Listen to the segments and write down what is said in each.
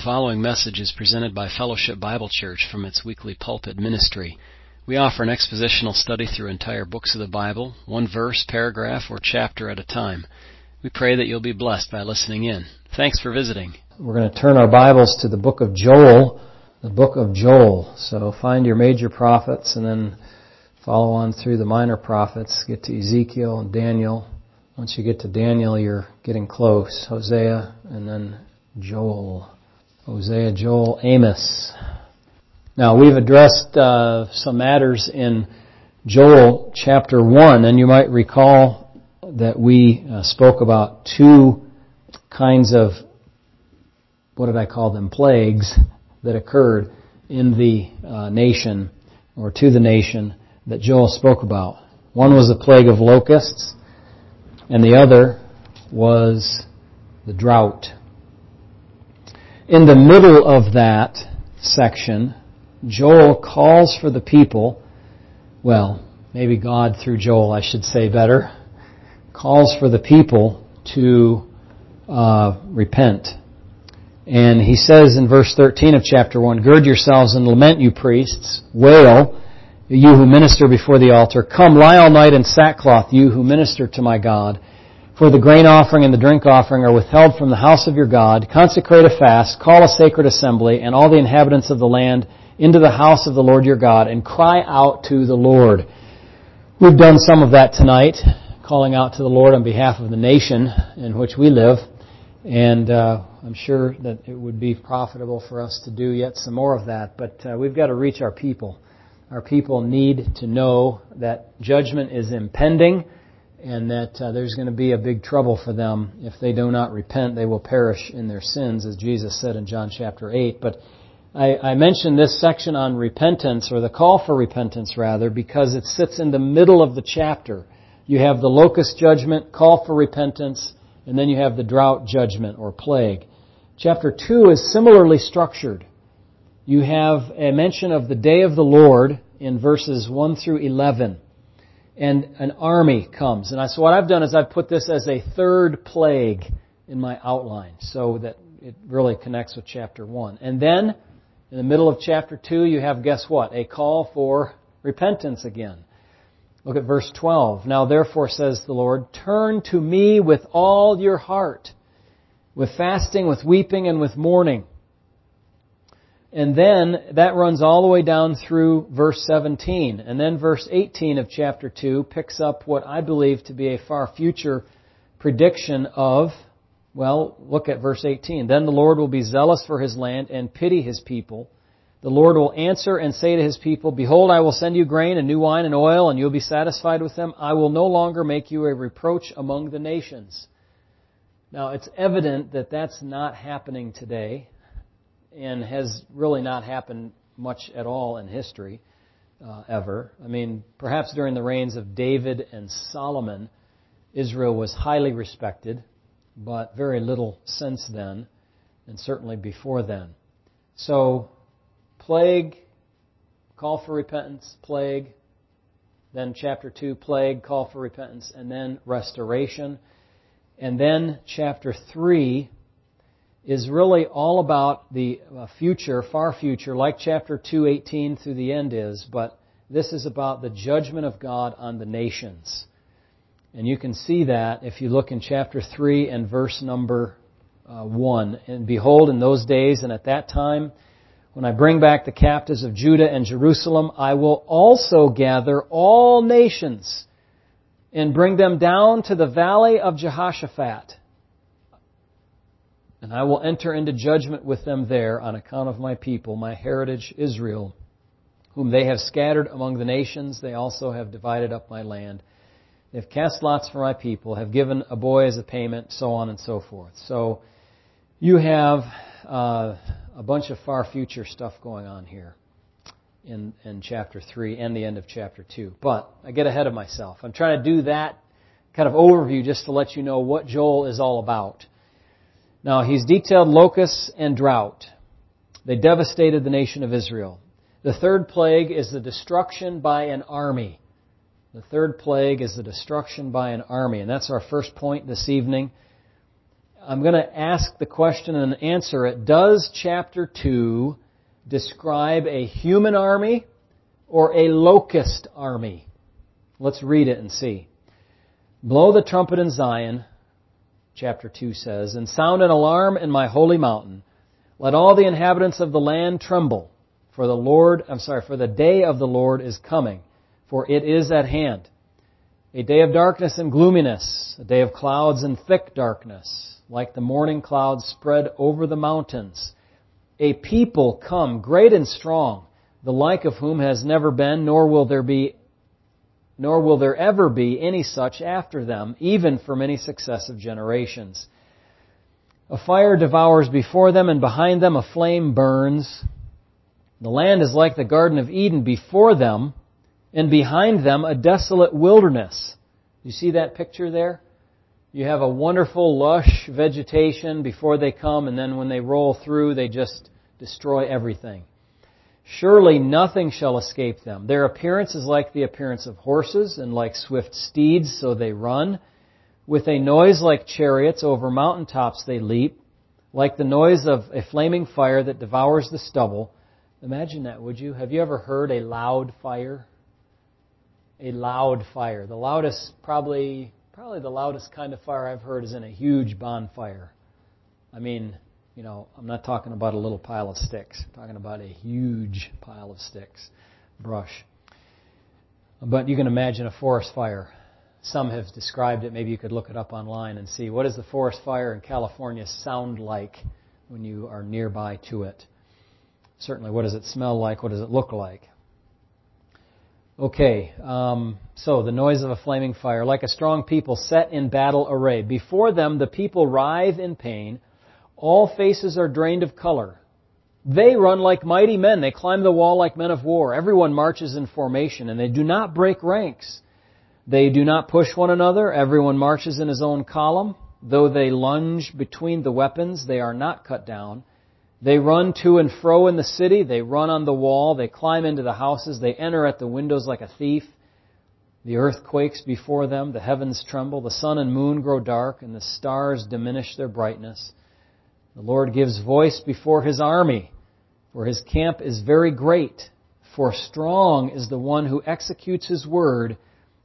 The following message is presented by Fellowship Bible Church from its weekly pulpit ministry. We offer an expositional study through entire books of the Bible, one verse, paragraph, or chapter at a time. We pray that you'll be blessed by listening in. Thanks for visiting. We're going to turn our Bibles to the book of Joel, the book of Joel. So find your major prophets and then follow on through the minor prophets. Get to Ezekiel and Daniel. Once you get to Daniel, you're getting close. Hosea and then Joel. Hosea, Joel, Amos. Now we've addressed uh, some matters in Joel chapter 1 and you might recall that we uh, spoke about two kinds of, what did I call them, plagues that occurred in the uh, nation or to the nation that Joel spoke about. One was the plague of locusts and the other was the drought in the middle of that section, Joel calls for the people, well, maybe God through Joel, I should say better, calls for the people to uh, repent. And he says in verse 13 of chapter 1, Gird yourselves and lament, you priests. Wail, you who minister before the altar. Come, lie all night in sackcloth, you who minister to my God. For the grain offering and the drink offering are withheld from the house of your God. Consecrate a fast, call a sacred assembly, and all the inhabitants of the land into the house of the Lord your God, and cry out to the Lord. We've done some of that tonight, calling out to the Lord on behalf of the nation in which we live. And uh, I'm sure that it would be profitable for us to do yet some more of that. But uh, we've got to reach our people. Our people need to know that judgment is impending and that uh, there's going to be a big trouble for them if they do not repent. They will perish in their sins, as Jesus said in John chapter 8. But I, I mentioned this section on repentance, or the call for repentance rather, because it sits in the middle of the chapter. You have the locust judgment, call for repentance, and then you have the drought judgment or plague. Chapter 2 is similarly structured. You have a mention of the day of the Lord in verses 1 through 11 and an army comes. And I, so what I've done is I've put this as a third plague in my outline so that it really connects with chapter 1. And then, in the middle of chapter 2, you have, guess what? A call for repentance again. Look at verse 12. Now therefore says the Lord, turn to me with all your heart, with fasting, with weeping, and with mourning. And then that runs all the way down through verse 17. And then verse 18 of chapter 2 picks up what I believe to be a far future prediction of, well, look at verse 18. Then the Lord will be zealous for his land and pity his people. The Lord will answer and say to his people, Behold, I will send you grain and new wine and oil, and you'll be satisfied with them. I will no longer make you a reproach among the nations. Now, it's evident that that's not happening today and has really not happened much at all in history uh, ever. I mean, perhaps during the reigns of David and Solomon, Israel was highly respected, but very little since then, and certainly before then. So, plague, call for repentance, plague, then chapter 2, plague, call for repentance, and then restoration. And then chapter 3, is really all about the uh, future, far future, like chapter 2:18 through the end is, but this is about the judgment of God on the nations. And you can see that if you look in chapter 3 and verse number uh, 1. And behold, in those days and at that time, when I bring back the captives of Judah and Jerusalem, I will also gather all nations and bring them down to the valley of Jehoshaphat and I will enter into judgment with them there on account of my people, my heritage Israel, whom they have scattered among the nations. They also have divided up my land. They have cast lots for my people, have given a boy as a payment, so on and so forth. So you have uh, a bunch of far future stuff going on here in, in chapter 3 and the end of chapter 2. But I get ahead of myself. I'm trying to do that kind of overview just to let you know what Joel is all about. Now, he's detailed locusts and drought. They devastated the nation of Israel. The third plague is the destruction by an army. The third plague is the destruction by an army. And that's our first point this evening. I'm going to ask the question and answer it. Does chapter 2 describe a human army or a locust army? Let's read it and see. Blow the trumpet in Zion, chapter 2 says, and sound an alarm in my holy mountain. Let all the inhabitants of the land tremble, for the Lord, I'm sorry, for the day of the Lord is coming, for it is at hand. A day of darkness and gloominess, a day of clouds and thick darkness, like the morning clouds spread over the mountains. A people come, great and strong, the like of whom has never been, nor will there be nor will there ever be any such after them, even for many successive generations. A fire devours before them, and behind them a flame burns. The land is like the Garden of Eden before them, and behind them a desolate wilderness. You see that picture there? You have a wonderful, lush vegetation before they come, and then when they roll through, they just destroy everything. Surely nothing shall escape them. Their appearance is like the appearance of horses, and like swift steeds, so they run. With a noise like chariots, over mountain tops they leap, like the noise of a flaming fire that devours the stubble. Imagine that, would you? Have you ever heard a loud fire? A loud fire. The loudest, probably, probably the loudest kind of fire I've heard is in a huge bonfire. I mean, you know, I'm not talking about a little pile of sticks. I'm talking about a huge pile of sticks, brush. But you can imagine a forest fire. Some have described it. Maybe you could look it up online and see what does the forest fire in California sound like when you are nearby to it. Certainly, what does it smell like? What does it look like? Okay, um, so the noise of a flaming fire, like a strong people set in battle array. Before them, the people writhe in pain all faces are drained of color. They run like mighty men. They climb the wall like men of war. Everyone marches in formation, and they do not break ranks. They do not push one another. Everyone marches in his own column. Though they lunge between the weapons, they are not cut down. They run to and fro in the city. They run on the wall. They climb into the houses. They enter at the windows like a thief. The earth quakes before them. The heavens tremble. The sun and moon grow dark, and the stars diminish their brightness. The Lord gives voice before his army, for his camp is very great. For strong is the one who executes his word,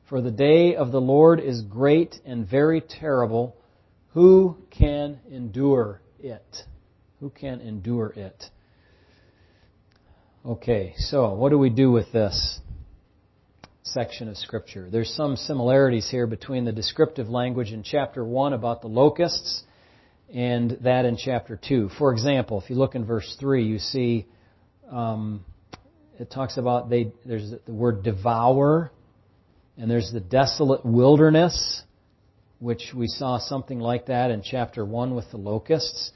for the day of the Lord is great and very terrible. Who can endure it? Who can endure it? Okay, so what do we do with this section of Scripture? There's some similarities here between the descriptive language in chapter 1 about the locusts and that in chapter 2. For example, if you look in verse 3, you see um, it talks about they, there's the word devour, and there's the desolate wilderness, which we saw something like that in chapter 1 with the locusts.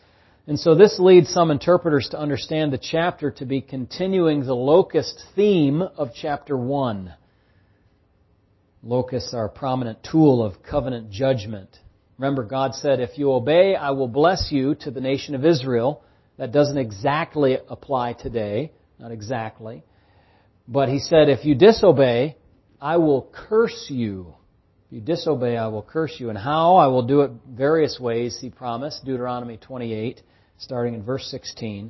And so this leads some interpreters to understand the chapter to be continuing the locust theme of chapter 1. Locusts are a prominent tool of covenant judgment Remember, God said, if you obey, I will bless you to the nation of Israel. That doesn't exactly apply today. Not exactly. But He said, if you disobey, I will curse you. If you disobey, I will curse you. And how? I will do it various ways, He promised. Deuteronomy 28, starting in verse 16.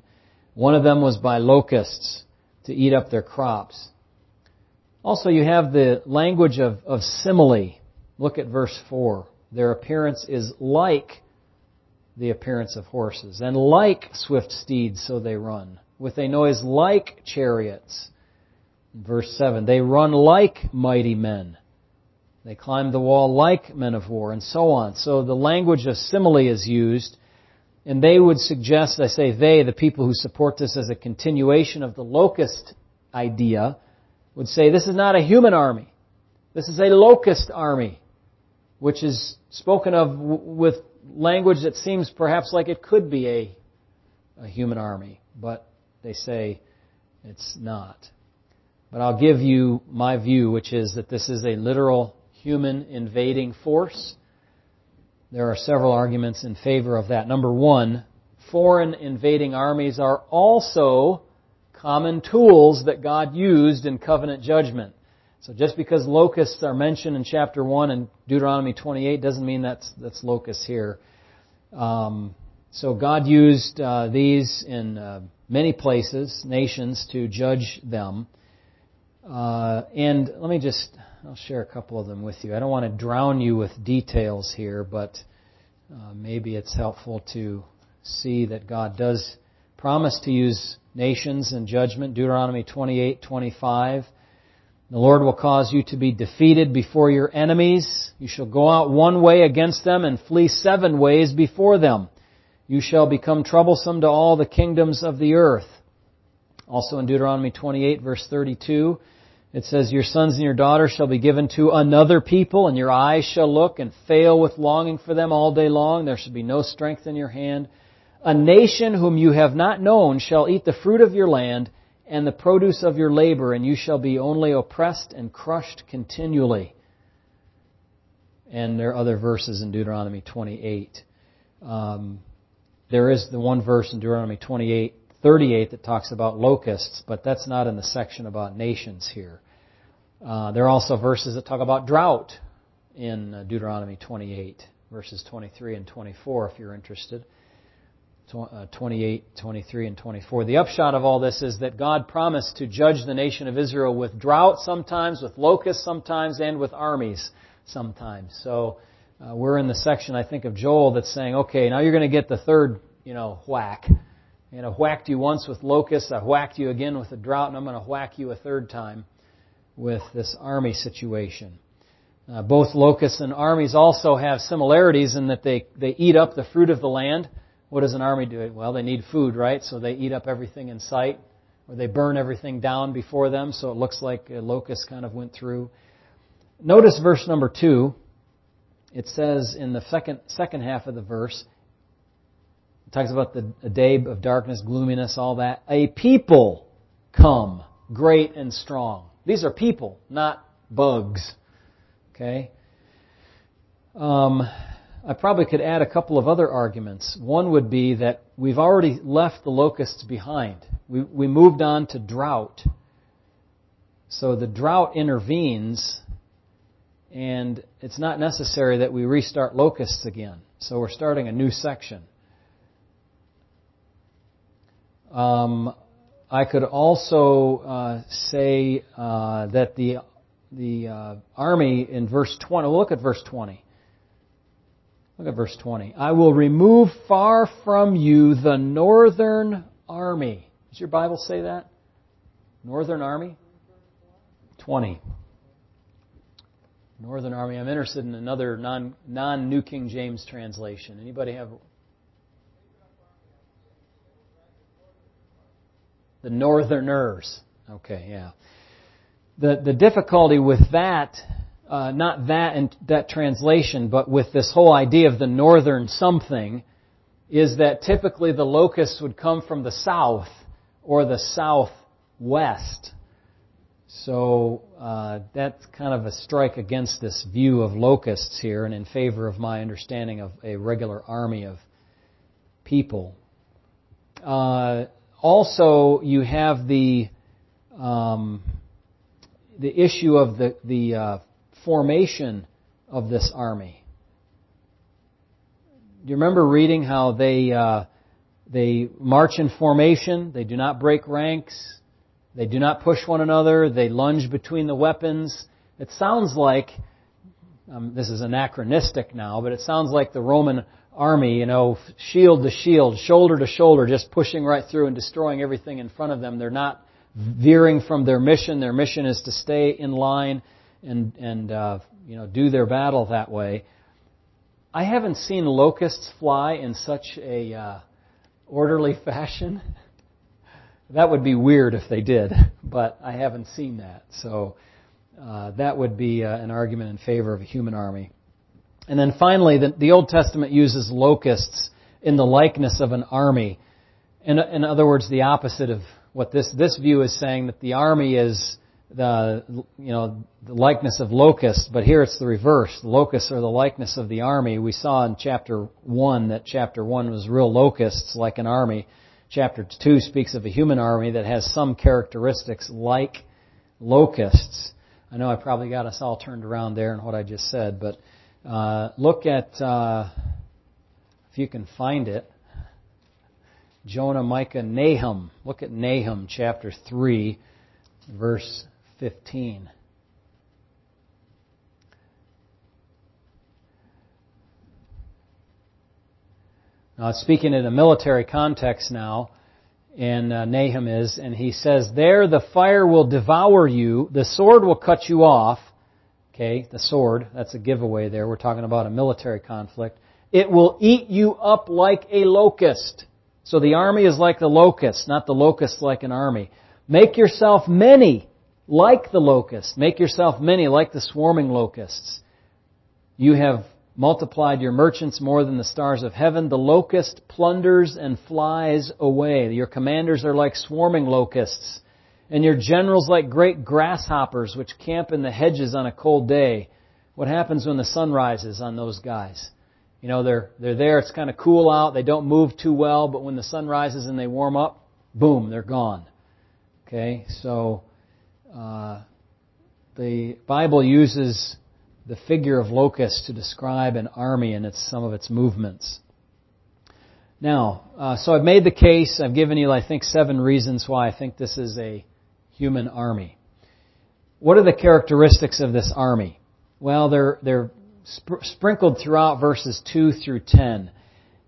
One of them was by locusts to eat up their crops. Also, you have the language of, of simile. Look at verse 4. Their appearance is like the appearance of horses, and like swift steeds, so they run, with a noise like chariots. Verse 7 They run like mighty men. They climb the wall like men of war, and so on. So the language of simile is used, and they would suggest, I say they, the people who support this as a continuation of the locust idea, would say this is not a human army. This is a locust army which is spoken of with language that seems perhaps like it could be a, a human army, but they say it's not. But I'll give you my view, which is that this is a literal human invading force. There are several arguments in favor of that. Number one, foreign invading armies are also common tools that God used in covenant judgment. So just because locusts are mentioned in chapter 1 and Deuteronomy 28 doesn't mean that's, that's locusts here. Um, so God used uh, these in uh, many places, nations, to judge them. Uh, and let me just, I'll share a couple of them with you. I don't want to drown you with details here, but uh, maybe it's helpful to see that God does promise to use nations in judgment. Deuteronomy 28:25. The Lord will cause you to be defeated before your enemies. You shall go out one way against them and flee seven ways before them. You shall become troublesome to all the kingdoms of the earth. Also in Deuteronomy 28 verse 32, it says, Your sons and your daughters shall be given to another people, and your eyes shall look and fail with longing for them all day long. There shall be no strength in your hand. A nation whom you have not known shall eat the fruit of your land, and the produce of your labor, and you shall be only oppressed and crushed continually. And there are other verses in Deuteronomy 28. Um, there is the one verse in Deuteronomy 28, 38 that talks about locusts, but that's not in the section about nations here. Uh, there are also verses that talk about drought in uh, Deuteronomy 28, verses 23 and 24, if you're interested. Uh, 28, 23, and 24. The upshot of all this is that God promised to judge the nation of Israel with drought sometimes, with locusts sometimes, and with armies sometimes. So uh, we're in the section, I think, of Joel that's saying, okay, now you're going to get the third, you know, whack. You know, whacked you once with locusts, I whacked you again with a drought, and I'm going to whack you a third time with this army situation. Uh, both locusts and armies also have similarities in that they, they eat up the fruit of the land. What does an army do? Well, they need food, right? So they eat up everything in sight, or they burn everything down before them, so it looks like a locust kind of went through. Notice verse number two. It says in the second second half of the verse, it talks about the a day of darkness, gloominess, all that. A people come, great and strong. These are people, not bugs. Okay. Um, I probably could add a couple of other arguments. One would be that we've already left the locusts behind. We, we moved on to drought. So the drought intervenes, and it's not necessary that we restart locusts again. So we're starting a new section. Um, I could also uh, say uh, that the the uh, army in verse 20. look at verse 20. Look at verse 20. I will remove far from you the northern army. Does your Bible say that? Northern army? 20. Northern army. I'm interested in another non, non New King James translation. Anybody have the northerners? Okay, yeah. The the difficulty with that uh, not that and that translation, but with this whole idea of the northern something, is that typically the locusts would come from the south or the southwest. So uh, that's kind of a strike against this view of locusts here, and in favor of my understanding of a regular army of people. Uh, also, you have the um, the issue of the the uh, formation of this army. Do you remember reading how they uh, they march in formation? They do not break ranks. They do not push one another. They lunge between the weapons. It sounds like um, this is anachronistic now, but it sounds like the Roman army, you know, shield to shield, shoulder to shoulder, just pushing right through and destroying everything in front of them. They're not veering from their mission. Their mission is to stay in line and and uh, you know do their battle that way. I haven't seen locusts fly in such a uh, orderly fashion. that would be weird if they did, but I haven't seen that. So uh, that would be uh, an argument in favor of a human army. And then finally, the, the Old Testament uses locusts in the likeness of an army. In, in other words, the opposite of what this this view is saying that the army is the you know the likeness of locusts, but here it's the reverse. The locusts are the likeness of the army. We saw in chapter one that chapter one was real locusts like an army. Chapter two speaks of a human army that has some characteristics like locusts. I know I probably got us all turned around there in what I just said, but uh, look at uh, if you can find it. Jonah, Micah, Nahum. Look at Nahum chapter 3, verse 15. Now, speaking in a military context now, and uh, Nahum is, and he says, There the fire will devour you, the sword will cut you off. Okay, the sword, that's a giveaway there. We're talking about a military conflict. It will eat you up like a locust. So the army is like the locust, not the locust like an army. Make yourself many like the locust. Make yourself many like the swarming locusts. You have multiplied your merchants more than the stars of heaven. The locust plunders and flies away. Your commanders are like swarming locusts, and your generals like great grasshoppers which camp in the hedges on a cold day. What happens when the sun rises on those guys? You know, they're, they're there, it's kind of cool out, they don't move too well, but when the sun rises and they warm up, boom, they're gone. Okay, so, uh, the Bible uses the figure of locust to describe an army and its, some of its movements. Now, uh, so I've made the case. I've given you, I think, seven reasons why I think this is a human army. What are the characteristics of this army? Well, they're they're sp- sprinkled throughout verses two through ten,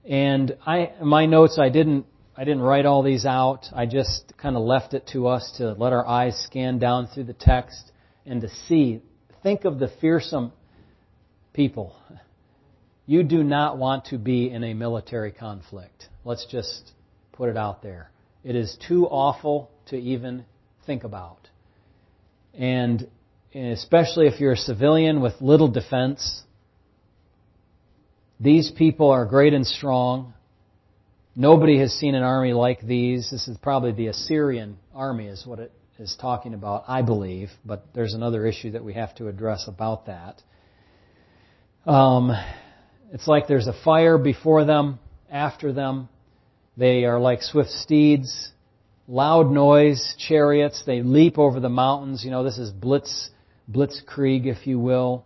and I my notes I didn't I didn't write all these out. I just kind of left it to us to let our eyes scan down through the text and to see think of the fearsome people. You do not want to be in a military conflict. Let's just put it out there. It is too awful to even think about. And especially if you're a civilian with little defense, these people are great and strong. Nobody has seen an army like these. This is probably the Assyrian army, is what it is talking about, I believe, but there's another issue that we have to address about that. Um, it's like there's a fire before them, after them. They are like swift steeds, loud noise, chariots. They leap over the mountains. You know, this is blitz, blitzkrieg, if you will.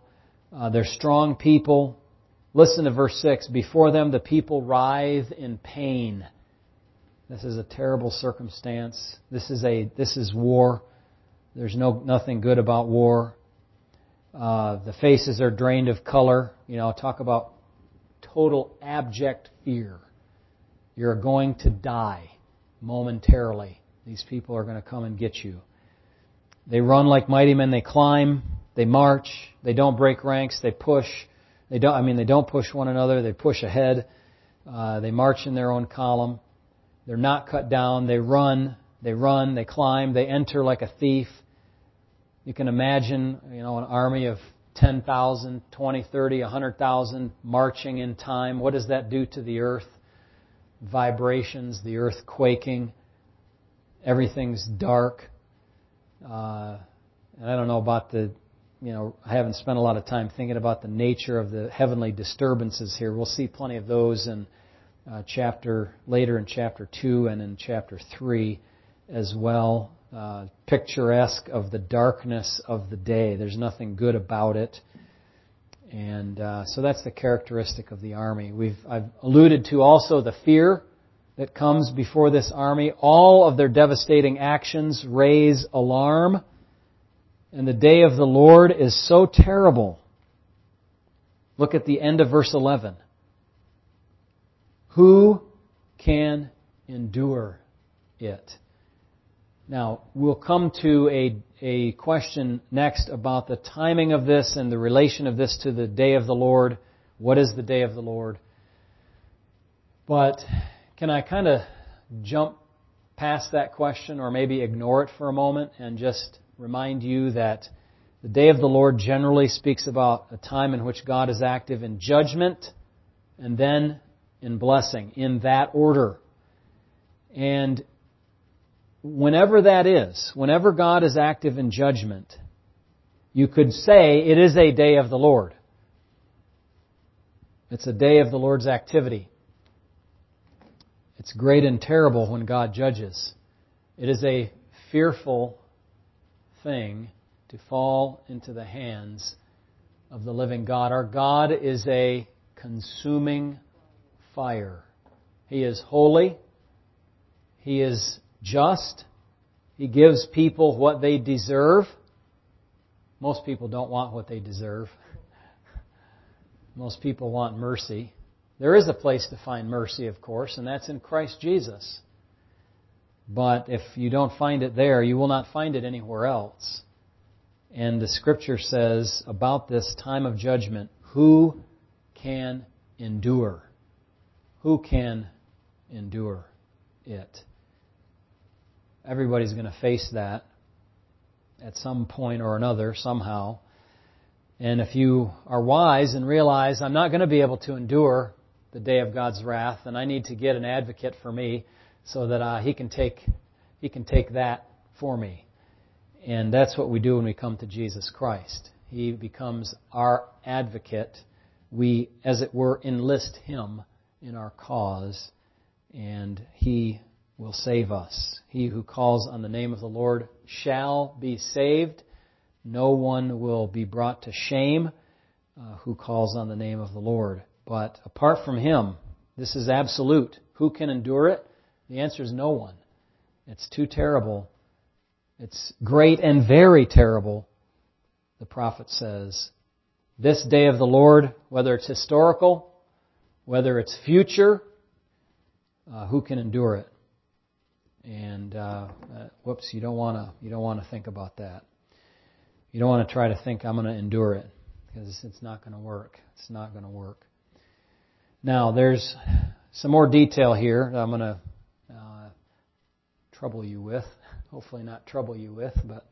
Uh, they're strong people. Listen to verse 6. Before them, the people writhe in pain. This is a terrible circumstance. This is a this is war. There's no nothing good about war. Uh, the faces are drained of color. You know, talk about total abject fear. You're going to die momentarily. These people are going to come and get you. They run like mighty men. They climb. They march. They don't break ranks. They push. They don't. I mean, they don't push one another. They push ahead. Uh, they march in their own column. They're not cut down. They run. They run. They climb. They enter like a thief. You can imagine, you know, an army of 10,000, 20, 30, 100,000 marching in time. What does that do to the earth? Vibrations, the earth quaking. Everything's dark. Uh, and I don't know about the, you know, I haven't spent a lot of time thinking about the nature of the heavenly disturbances here. We'll see plenty of those in uh, chapter later in chapter two and in chapter three as well. Uh, picturesque of the darkness of the day. There's nothing good about it, and uh, so that's the characteristic of the army. We've I've alluded to also the fear that comes before this army. All of their devastating actions raise alarm, and the day of the Lord is so terrible. Look at the end of verse 11. Who can endure it? Now, we'll come to a, a question next about the timing of this and the relation of this to the day of the Lord. What is the day of the Lord? But can I kind of jump past that question or maybe ignore it for a moment and just remind you that the day of the Lord generally speaks about a time in which God is active in judgment and then in blessing, in that order. And whenever that is, whenever God is active in judgment, you could say it is a day of the Lord. It's a day of the Lord's activity. It's great and terrible when God judges. It is a fearful thing to fall into the hands of the living God. Our God is a consuming fire. He is holy. He is just. He gives people what they deserve. Most people don't want what they deserve. Most people want mercy. There is a place to find mercy, of course, and that's in Christ Jesus. But if you don't find it there, you will not find it anywhere else. And the scripture says about this time of judgment, who can endure? Who can endure it? Everybody's going to face that at some point or another, somehow. And if you are wise and realize I'm not going to be able to endure the day of God's wrath, and I need to get an advocate for me so that uh, he can take he can take that for me. And that's what we do when we come to Jesus Christ. He becomes our advocate. We, as it were, enlist him in our cause, and he will save us. He who calls on the name of the Lord shall be saved. No one will be brought to shame uh, who calls on the name of the Lord. But apart from him, this is absolute. Who can endure it? The answer is no one. It's too terrible. It's great and very terrible, the prophet says. This day of the Lord, whether it's historical, whether it's future, uh, who can endure it? And uh, uh, whoops, you don't want to you don't want to think about that. You don't want to try to think I'm going to endure it because it's not going to work. It's not going to work. Now there's some more detail here I'm going to trouble you with. Hopefully not trouble you with, but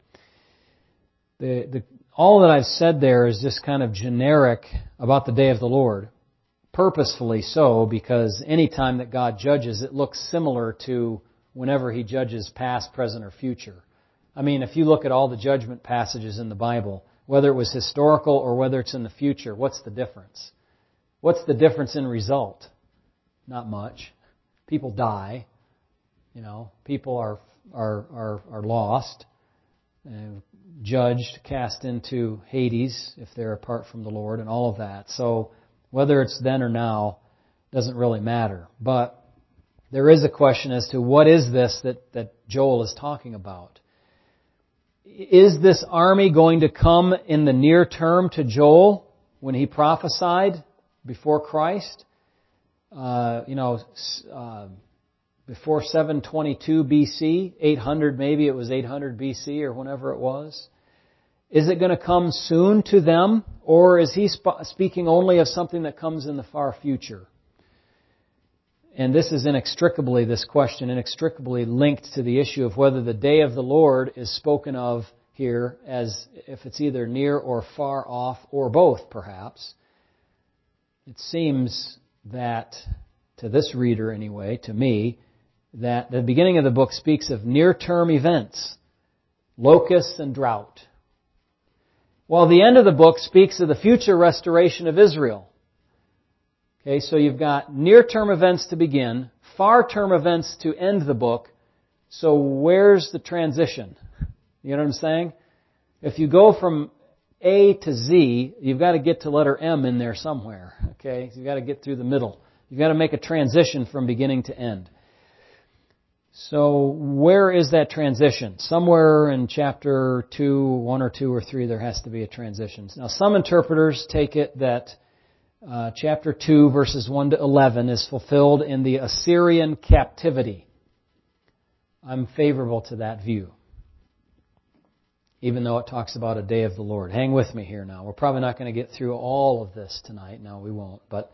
the, the, all that I've said there is just kind of generic about the day of the Lord. Purposefully so, because any time that God judges, it looks similar to whenever He judges past, present, or future. I mean, if you look at all the judgment passages in the Bible, whether it was historical or whether it's in the future, what's the difference? What's the difference in result? Not much. People die. You know, people are are are, are lost, uh, judged, cast into Hades if they're apart from the Lord, and all of that. So whether it's then or now doesn't really matter. But there is a question as to what is this that, that Joel is talking about. Is this army going to come in the near term to Joel when he prophesied before Christ? Uh, you know, uh, before 722 BC, 800 maybe it was 800 BC or whenever it was. Is it going to come soon to them, or is he sp- speaking only of something that comes in the far future? And this is inextricably, this question, inextricably linked to the issue of whether the day of the Lord is spoken of here as if it's either near or far off, or both perhaps. It seems that, to this reader anyway, to me, that the beginning of the book speaks of near-term events, locusts and drought. While the end of the book speaks of the future restoration of Israel. Okay, so you've got near-term events to begin, far-term events to end the book. So where's the transition? You know what I'm saying? If you go from A to Z, you've got to get to letter M in there somewhere. Okay, you've got to get through the middle. You've got to make a transition from beginning to end. So where is that transition? Somewhere in chapter 2, 1 or 2 or 3, there has to be a transition. Now some interpreters take it that uh, chapter 2, verses 1 to 11 is fulfilled in the Assyrian captivity. I'm favorable to that view. Even though it talks about a day of the Lord. Hang with me here now. We're probably not going to get through all of this tonight. No, we won't. But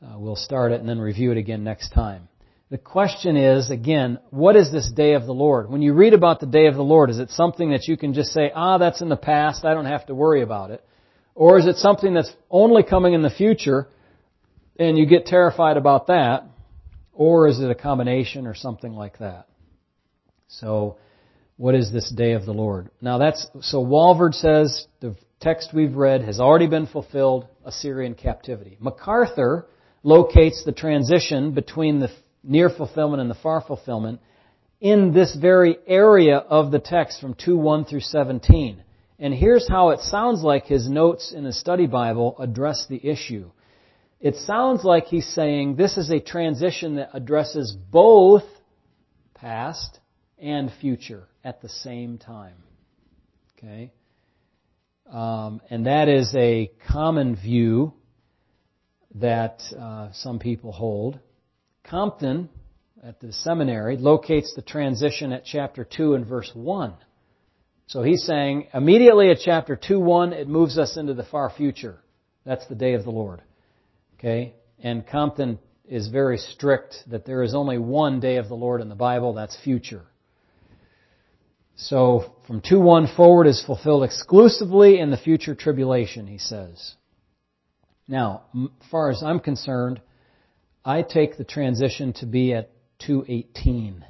uh, we'll start it and then review it again next time. The question is, again, what is this day of the Lord? When you read about the day of the Lord, is it something that you can just say, ah, that's in the past, I don't have to worry about it? Or is it something that's only coming in the future, and you get terrified about that? Or is it a combination or something like that? So, what is this day of the Lord? Now that's, so Walvoord says the text we've read has already been fulfilled, Assyrian captivity. MacArthur locates the transition between the near fulfillment and the far fulfillment in this very area of the text from 2 1 through 17. And here's how it sounds like his notes in the study Bible address the issue. It sounds like he's saying this is a transition that addresses both past and future at the same time. Okay? Um, and that is a common view that uh, some people hold. Compton, at the seminary, locates the transition at chapter 2 and verse 1. So he's saying immediately at chapter 2 1, it moves us into the far future. That's the day of the Lord. Okay? And Compton is very strict that there is only one day of the Lord in the Bible, that's future. So from 2-1 forward is fulfilled exclusively in the future tribulation, he says. Now, as far as I'm concerned, I take the transition to be at 218.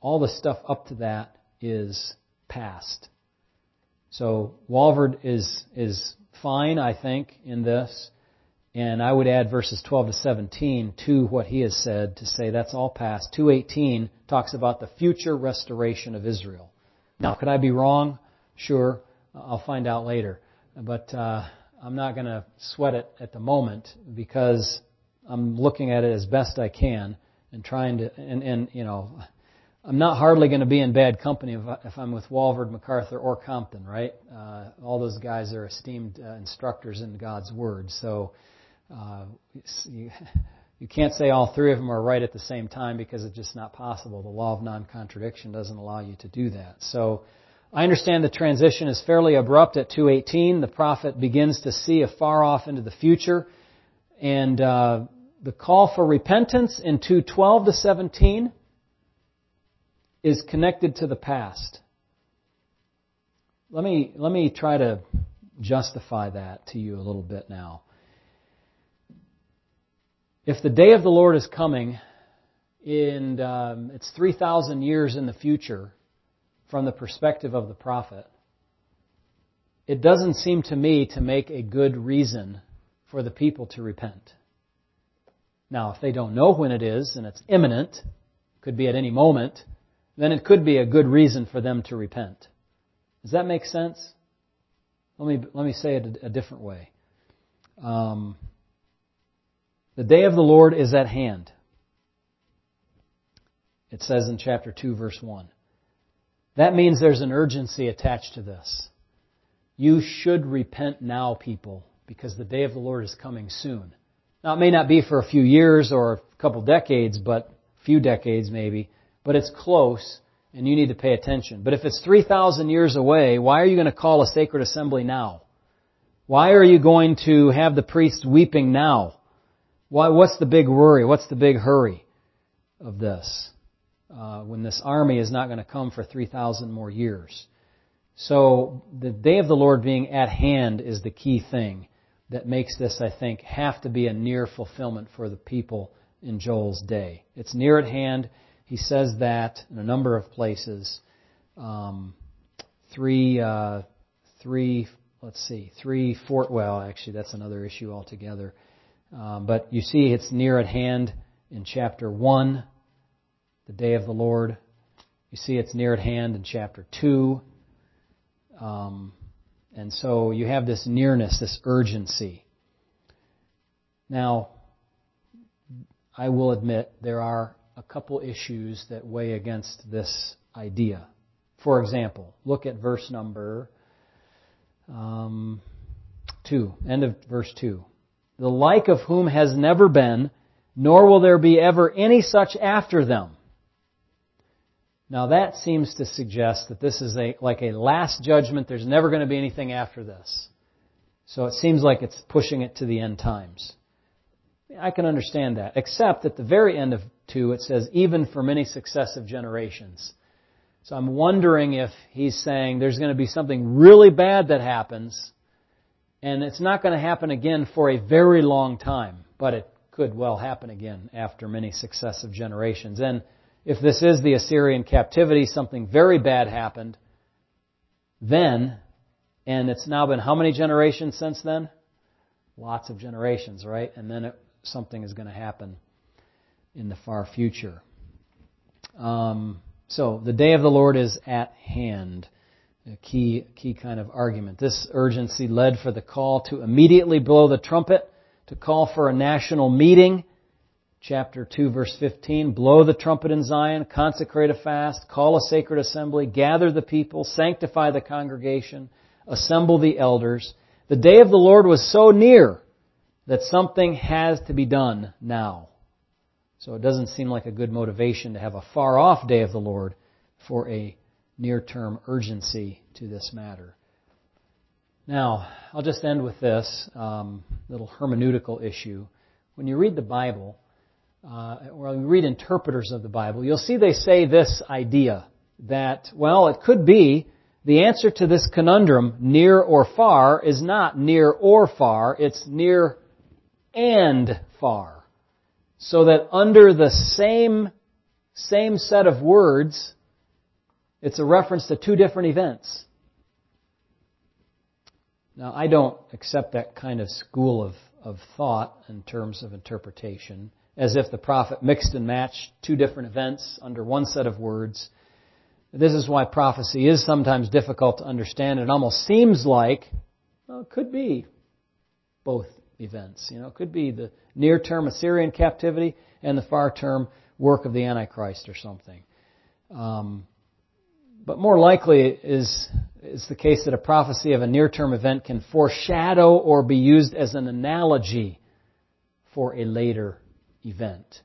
All the stuff up to that is past. So Walvoord is is fine, I think, in this. And I would add verses 12 to 17 to what he has said to say that's all past. 218 talks about the future restoration of Israel. Now, could I be wrong? Sure. I'll find out later. But uh, I'm not going to sweat it at the moment because I'm looking at it as best I can and trying to, and, and you know, I'm not hardly going to be in bad company if, I, if I'm with Walvoord, MacArthur, or Compton, right? Uh, all those guys are esteemed uh, instructors in God's Word. So uh, you, you can't say all three of them are right at the same time because it's just not possible. The law of non-contradiction doesn't allow you to do that. So I understand the transition is fairly abrupt at 218. The prophet begins to see afar off into the future. And uh, the call for repentance in 212 to 17 is connected to the past. Let me, let me try to justify that to you a little bit now. If the day of the Lord is coming, and um, it's 3,000 years in the future from the perspective of the prophet, it doesn't seem to me to make a good reason for the people to repent. Now, if they don't know when it is and it's imminent, could be at any moment, then it could be a good reason for them to repent. Does that make sense? Let me let me say it a, different way. Um, the day of the Lord is at hand. It says in chapter 2, verse 1. That means there's an urgency attached to this. You should repent now, people, because the day of the Lord is coming soon. Now, it may not be for a few years or a couple decades, but a few decades maybe, but it's close and you need to pay attention. But if it's 3,000 years away, why are you going to call a sacred assembly now? Why are you going to have the priests weeping now? Why, what's the big worry? What's the big hurry of this? Uh, when this army is not going to come for 3,000 more years. So the day of the Lord being at hand is the key thing that makes this, I think, have to be a near fulfillment for the people in Joel's day. It's near at hand. He says that in a number of places. Um, three, uh, three, let's see, three, four, well, actually, that's another issue altogether. Um, but you see, it's near at hand in chapter 1, the day of the Lord. You see, it's near at hand in chapter 2. Um, and so you have this nearness, this urgency. Now, I will admit there are a couple issues that weigh against this idea. For example, look at verse number um, 2, end of verse 2 the like of whom has never been, nor will there be ever any such after them. Now that seems to suggest that this is a, like a last judgment. There's never going to be anything after this. So it seems like it's pushing it to the end times. I can understand that. Except at the very end of 2 it says, even for many successive generations. So I'm wondering if he's saying there's going to be something really bad that happens and it's not going to happen again for a very long time, but it could well happen again after many successive generations. And if this is the Assyrian captivity, something very bad happened, then, and it's now been how many generations since then? Lots of generations, right? And then it, something is going to happen in the far future. Um, so the day of the Lord is at hand a key, key kind of argument. This urgency led for the call to immediately blow the trumpet to call for a national meeting. Chapter 2 verse 15, blow the trumpet in Zion, consecrate a fast, call a sacred assembly, gather the people, sanctify the congregation, assemble the elders. The day of the Lord was so near that something has to be done now. So it doesn't seem like a good motivation to have a far off day of the Lord for a near term urgency to this matter. Now, I'll just end with this um, little hermeneutical issue. When you read the Bible, uh, or read interpreters of the Bible, you'll see they say this idea that, well, it could be the answer to this conundrum, near or far, is not near or far, it's near and far. So that under the same, same set of words, it's a reference to two different events. Now, I don't accept that kind of school of, of thought in terms of interpretation, as if the prophet mixed and matched two different events under one set of words. This is why prophecy is sometimes difficult to understand. It almost seems like, well, it could be both events. You know, it could be the near term Assyrian captivity and the far term work of the Antichrist or something. Um, but more likely is, is the case that a prophecy of a near-term event can foreshadow or be used as an analogy for a later event.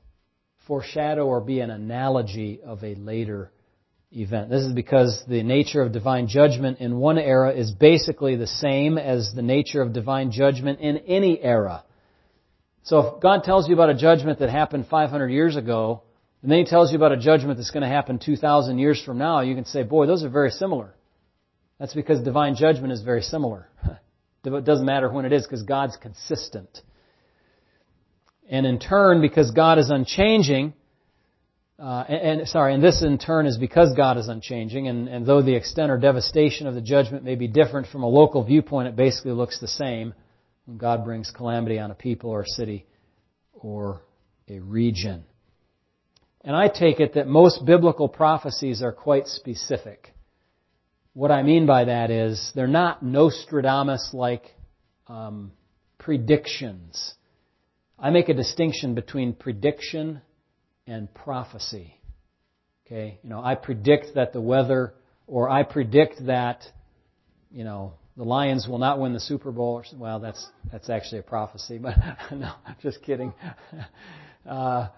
Foreshadow or be an analogy of a later event. This is because the nature of divine judgment in one era is basically the same as the nature of divine judgment in any era. So if God tells you about a judgment that happened 500 years ago, and then he tells you about a judgment that's going to happen 2,000 years from now, you can say, boy, those are very similar. That's because divine judgment is very similar. It doesn't matter when it is because God's consistent. And in turn, because God is unchanging, uh, and, and, sorry, and this in turn is because God is unchanging, and, and though the extent or devastation of the judgment may be different from a local viewpoint, it basically looks the same when God brings calamity on a people or a city or a region. And I take it that most biblical prophecies are quite specific. What I mean by that is they're not Nostradamus like um, predictions. I make a distinction between prediction and prophecy. Okay, you know, I predict that the weather, or I predict that, you know, the Lions will not win the Super Bowl. Or, well, that's that's actually a prophecy, but no, just kidding. Uh,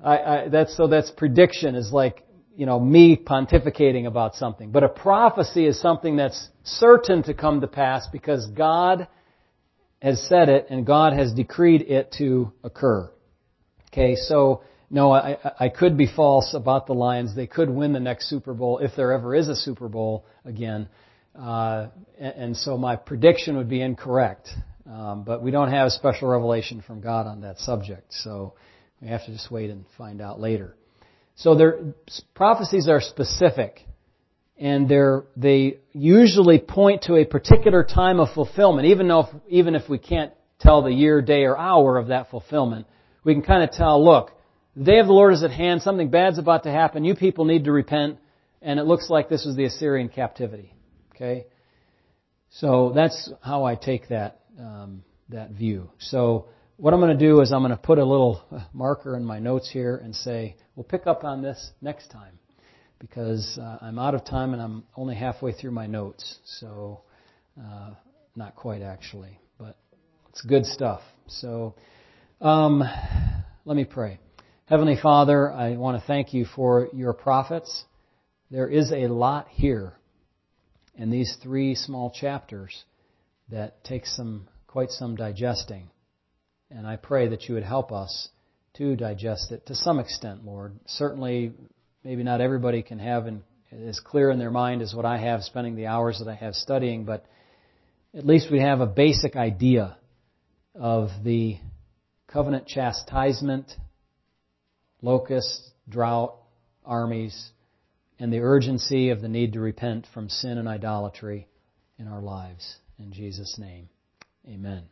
I, I, that's so that's prediction is like you know me pontificating about something. But a prophecy is something that's certain to come to pass because God has said it and God has decreed it to occur. Okay, so no, I, I could be false about the Lions. They could win the next Super Bowl if there ever is a Super Bowl again. Uh, and, and so my prediction would be incorrect. Um, but we don't have special revelation from God on that subject. So we have to just wait and find out later. So their prophecies are specific, and they're, they usually point to a particular time of fulfillment. Even though, if, even if we can't tell the year, day, or hour of that fulfillment, we can kind of tell. Look, the day of the Lord is at hand. Something bad's about to happen. You people need to repent. And it looks like this was the Assyrian captivity. Okay, so that's how I take that um, that view. So what I'm going to do is I'm going to put a little marker in my notes here and say, we'll pick up on this next time because uh, I'm out of time and I'm only halfway through my notes. So, uh, not quite actually, but it's good stuff. So, um, let me pray. Heavenly Father, I want to thank you for your prophets. There is a lot here in these three small chapters that takes some quite some digesting. And I pray that you would help us to digest it to some extent, Lord. Certainly, maybe not everybody can have and as clear in their mind as what I have spending the hours that I have studying, but at least we have a basic idea of the covenant chastisement, locusts, drought, armies, and the urgency of the need to repent from sin and idolatry in our lives. In Jesus' name, amen.